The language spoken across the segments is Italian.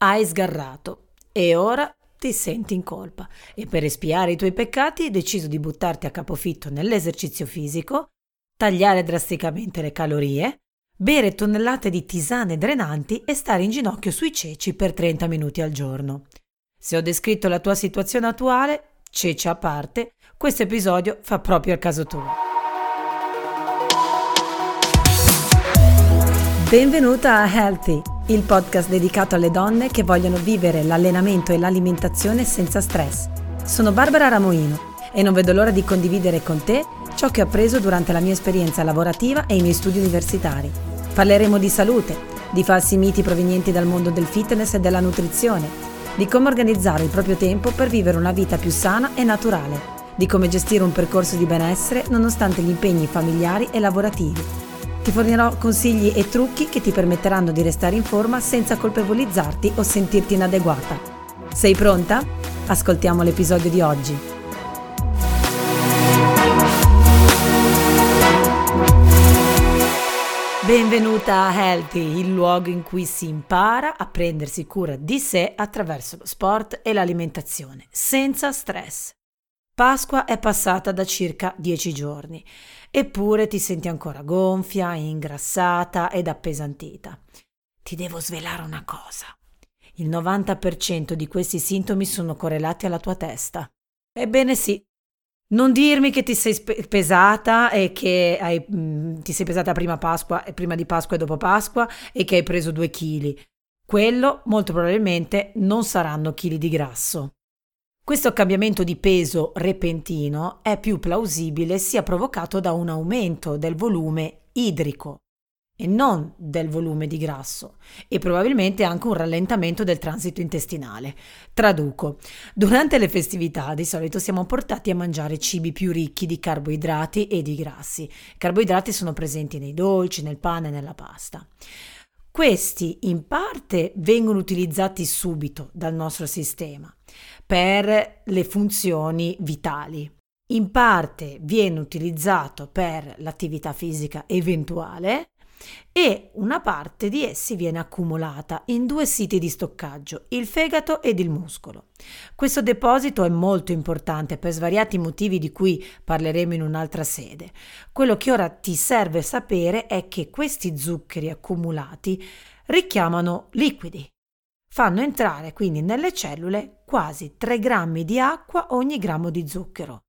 Hai sgarrato e ora ti senti in colpa e per espiare i tuoi peccati hai deciso di buttarti a capofitto nell'esercizio fisico, tagliare drasticamente le calorie, bere tonnellate di tisane drenanti e stare in ginocchio sui ceci per 30 minuti al giorno. Se ho descritto la tua situazione attuale, ceci a parte, questo episodio fa proprio al caso tuo. Benvenuta a Healthy, il podcast dedicato alle donne che vogliono vivere l'allenamento e l'alimentazione senza stress. Sono Barbara Ramoino e non vedo l'ora di condividere con te ciò che ho appreso durante la mia esperienza lavorativa e i miei studi universitari. Parleremo di salute, di falsi miti provenienti dal mondo del fitness e della nutrizione, di come organizzare il proprio tempo per vivere una vita più sana e naturale, di come gestire un percorso di benessere nonostante gli impegni familiari e lavorativi. Ti fornirò consigli e trucchi che ti permetteranno di restare in forma senza colpevolizzarti o sentirti inadeguata. Sei pronta? Ascoltiamo l'episodio di oggi. Benvenuta a Healthy, il luogo in cui si impara a prendersi cura di sé attraverso lo sport e l'alimentazione, senza stress. Pasqua è passata da circa dieci giorni, eppure ti senti ancora gonfia, ingrassata ed appesantita. Ti devo svelare una cosa. Il 90% di questi sintomi sono correlati alla tua testa. Ebbene sì, non dirmi che ti sei pesata e che hai, mh, mm, ti sei pesata prima Pasqua, prima di Pasqua e dopo Pasqua e che hai preso due chili. Quello molto probabilmente non saranno chili di grasso. Questo cambiamento di peso repentino è più plausibile sia provocato da un aumento del volume idrico e non del volume di grasso e probabilmente anche un rallentamento del transito intestinale. Traduco, durante le festività di solito siamo portati a mangiare cibi più ricchi di carboidrati e di grassi. I carboidrati sono presenti nei dolci, nel pane nella pasta. Questi in parte vengono utilizzati subito dal nostro sistema per le funzioni vitali. In parte viene utilizzato per l'attività fisica eventuale e una parte di essi viene accumulata in due siti di stoccaggio, il fegato ed il muscolo. Questo deposito è molto importante per svariati motivi di cui parleremo in un'altra sede. Quello che ora ti serve sapere è che questi zuccheri accumulati richiamano liquidi. Fanno entrare quindi nelle cellule quasi 3 grammi di acqua ogni grammo di zucchero.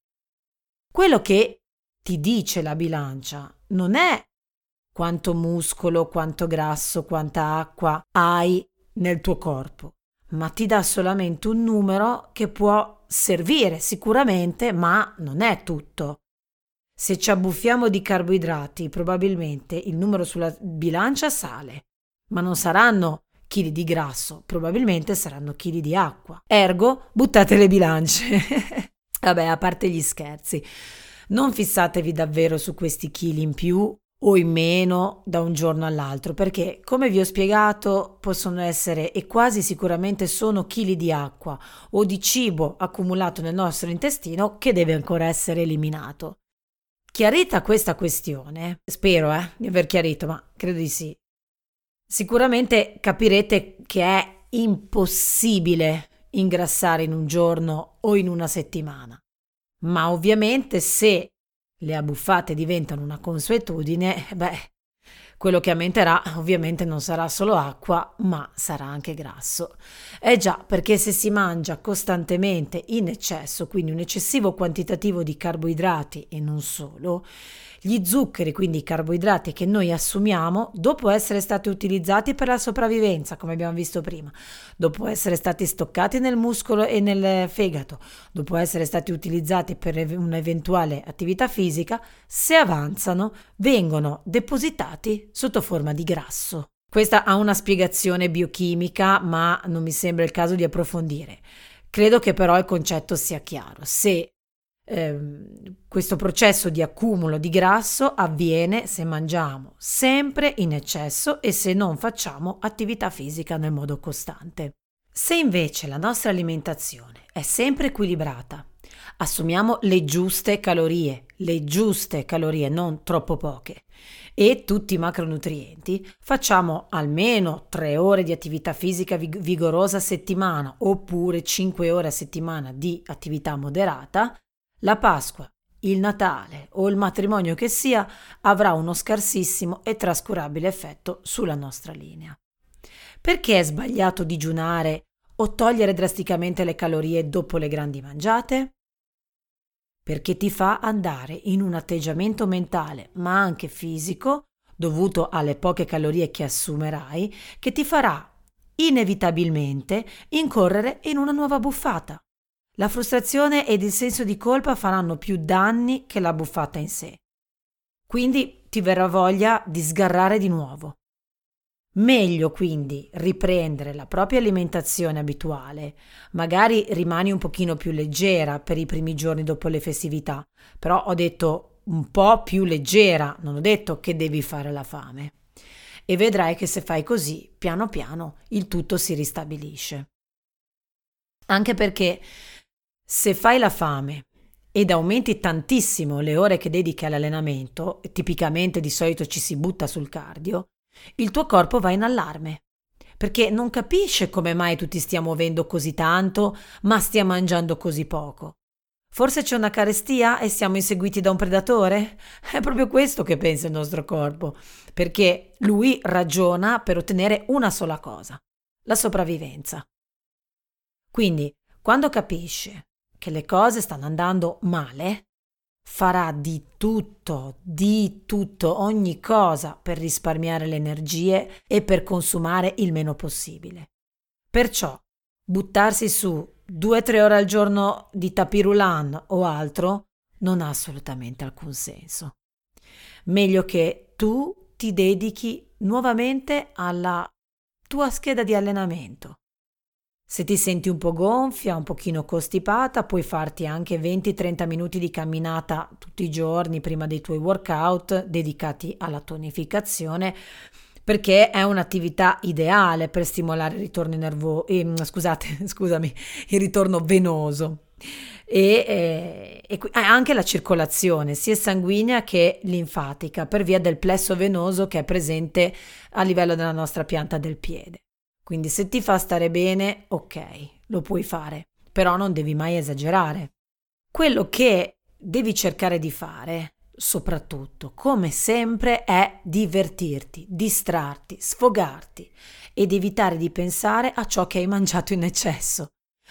Quello che ti dice la bilancia non è quanto muscolo, quanto grasso, quanta acqua hai nel tuo corpo, ma ti dà solamente un numero che può servire sicuramente, ma non è tutto. Se ci abbuffiamo di carboidrati, probabilmente il numero sulla bilancia sale, ma non saranno chili di grasso, probabilmente saranno chili di acqua. Ergo, buttate le bilance. Vabbè, a parte gli scherzi, non fissatevi davvero su questi chili in più o in meno da un giorno all'altro, perché come vi ho spiegato possono essere e quasi sicuramente sono chili di acqua o di cibo accumulato nel nostro intestino che deve ancora essere eliminato. Chiarita questa questione, spero eh, di aver chiarito, ma credo di sì. Sicuramente capirete che è impossibile ingrassare in un giorno o in una settimana. Ma ovviamente se le abbuffate diventano una consuetudine, beh, quello che aumenterà ovviamente non sarà solo acqua, ma sarà anche grasso. Eh già, perché se si mangia costantemente in eccesso, quindi un eccessivo quantitativo di carboidrati e non solo, gli zuccheri, quindi i carboidrati che noi assumiamo, dopo essere stati utilizzati per la sopravvivenza, come abbiamo visto prima, dopo essere stati stoccati nel muscolo e nel fegato, dopo essere stati utilizzati per un'eventuale attività fisica, se avanzano, vengono depositati sotto forma di grasso. Questa ha una spiegazione biochimica, ma non mi sembra il caso di approfondire. Credo che però il concetto sia chiaro. Se Ehm, questo processo di accumulo di grasso avviene se mangiamo sempre in eccesso e se non facciamo attività fisica nel modo costante. Se invece la nostra alimentazione è sempre equilibrata, assumiamo le giuste calorie, le giuste calorie, non troppo poche, e tutti i macronutrienti, facciamo almeno 3 ore di attività fisica vigorosa a settimana oppure 5 ore a settimana di attività moderata, la Pasqua, il Natale o il matrimonio che sia avrà uno scarsissimo e trascurabile effetto sulla nostra linea. Perché è sbagliato digiunare o togliere drasticamente le calorie dopo le grandi mangiate? Perché ti fa andare in un atteggiamento mentale, ma anche fisico, dovuto alle poche calorie che assumerai, che ti farà inevitabilmente incorrere in una nuova buffata. La frustrazione ed il senso di colpa faranno più danni che la buffata in sé. Quindi ti verrà voglia di sgarrare di nuovo. Meglio quindi riprendere la propria alimentazione abituale, magari rimani un pochino più leggera per i primi giorni dopo le festività, però ho detto un po' più leggera, non ho detto che devi fare la fame. E vedrai che se fai così, piano piano, il tutto si ristabilisce. Anche perché se fai la fame ed aumenti tantissimo le ore che dedichi all'allenamento, tipicamente di solito ci si butta sul cardio, il tuo corpo va in allarme, perché non capisce come mai tu ti stia muovendo così tanto, ma stia mangiando così poco. Forse c'è una carestia e siamo inseguiti da un predatore? È proprio questo che pensa il nostro corpo, perché lui ragiona per ottenere una sola cosa, la sopravvivenza. Quindi, quando capisce che le cose stanno andando male, farà di tutto, di tutto, ogni cosa per risparmiare le energie e per consumare il meno possibile. Perciò buttarsi su due o tre ore al giorno di tapirulan o altro non ha assolutamente alcun senso. Meglio che tu ti dedichi nuovamente alla tua scheda di allenamento, se ti senti un po' gonfia, un pochino costipata, puoi farti anche 20-30 minuti di camminata tutti i giorni prima dei tuoi workout dedicati alla tonificazione perché è un'attività ideale per stimolare il ritorno nervoso, eh, scusate, scusami, il ritorno venoso e, eh, e, e, anche la circolazione sia sanguigna che linfatica per via del plesso venoso che è presente a livello della nostra pianta del piede. Quindi se ti fa stare bene, ok, lo puoi fare, però non devi mai esagerare. Quello che devi cercare di fare, soprattutto, come sempre, è divertirti, distrarti, sfogarti ed evitare di pensare a ciò che hai mangiato in eccesso.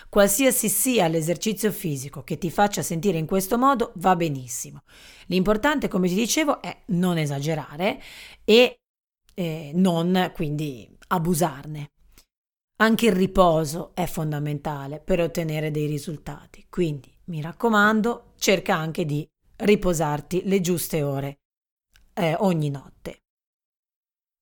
Qualsiasi sia l'esercizio fisico che ti faccia sentire in questo modo va benissimo. L'importante, come ti dicevo, è non esagerare e eh, non quindi abusarne. Anche il riposo è fondamentale per ottenere dei risultati, quindi mi raccomando, cerca anche di riposarti le giuste ore eh, ogni notte.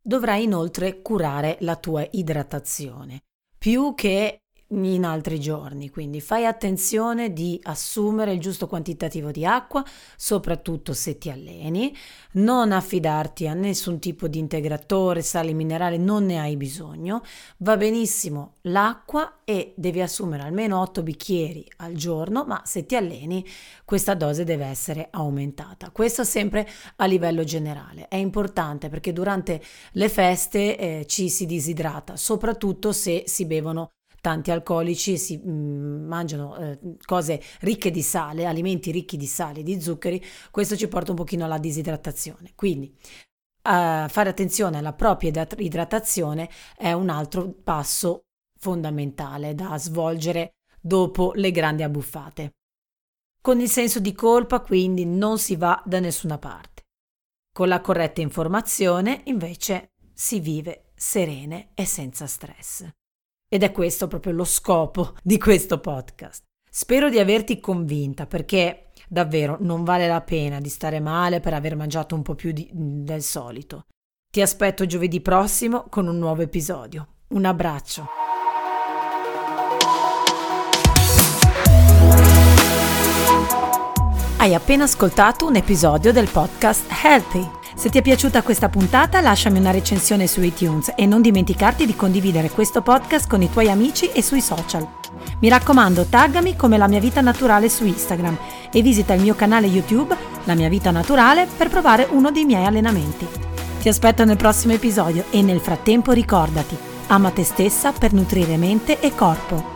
Dovrai inoltre curare la tua idratazione, più che in altri giorni, quindi fai attenzione di assumere il giusto quantitativo di acqua, soprattutto se ti alleni, non affidarti a nessun tipo di integratore, sali minerali, non ne hai bisogno, va benissimo l'acqua e devi assumere almeno 8 bicchieri al giorno, ma se ti alleni questa dose deve essere aumentata. Questo sempre a livello generale. È importante perché durante le feste eh, ci si disidrata, soprattutto se si bevono tanti alcolici, si mh, mm, mangiano eh, cose ricche di sale, alimenti ricchi di sale e di zuccheri, questo ci porta un pochino alla disidratazione. Quindi uh, fare attenzione alla propria idratazione è un altro passo fondamentale da svolgere dopo le grandi abbuffate. Con il senso di colpa quindi non si va da nessuna parte. Con la corretta informazione invece si vive serene e senza stress. Ed è questo proprio lo scopo di questo podcast. Spero di averti convinta perché davvero non vale la pena di stare male per aver mangiato un po' più di, del solito. Ti aspetto giovedì prossimo con un nuovo episodio. Un abbraccio. Hai appena ascoltato un episodio del podcast Healthy Se ti è piaciuta questa puntata lasciami una recensione su iTunes e non dimenticarti di condividere questo podcast con i tuoi amici e sui social. Mi raccomando, taggami come la mia vita naturale su Instagram e visita il mio canale YouTube, La mia vita naturale, per provare uno dei miei allenamenti. Ti aspetto nel prossimo episodio e nel frattempo ricordati, ama te stessa per nutrire mente e corpo.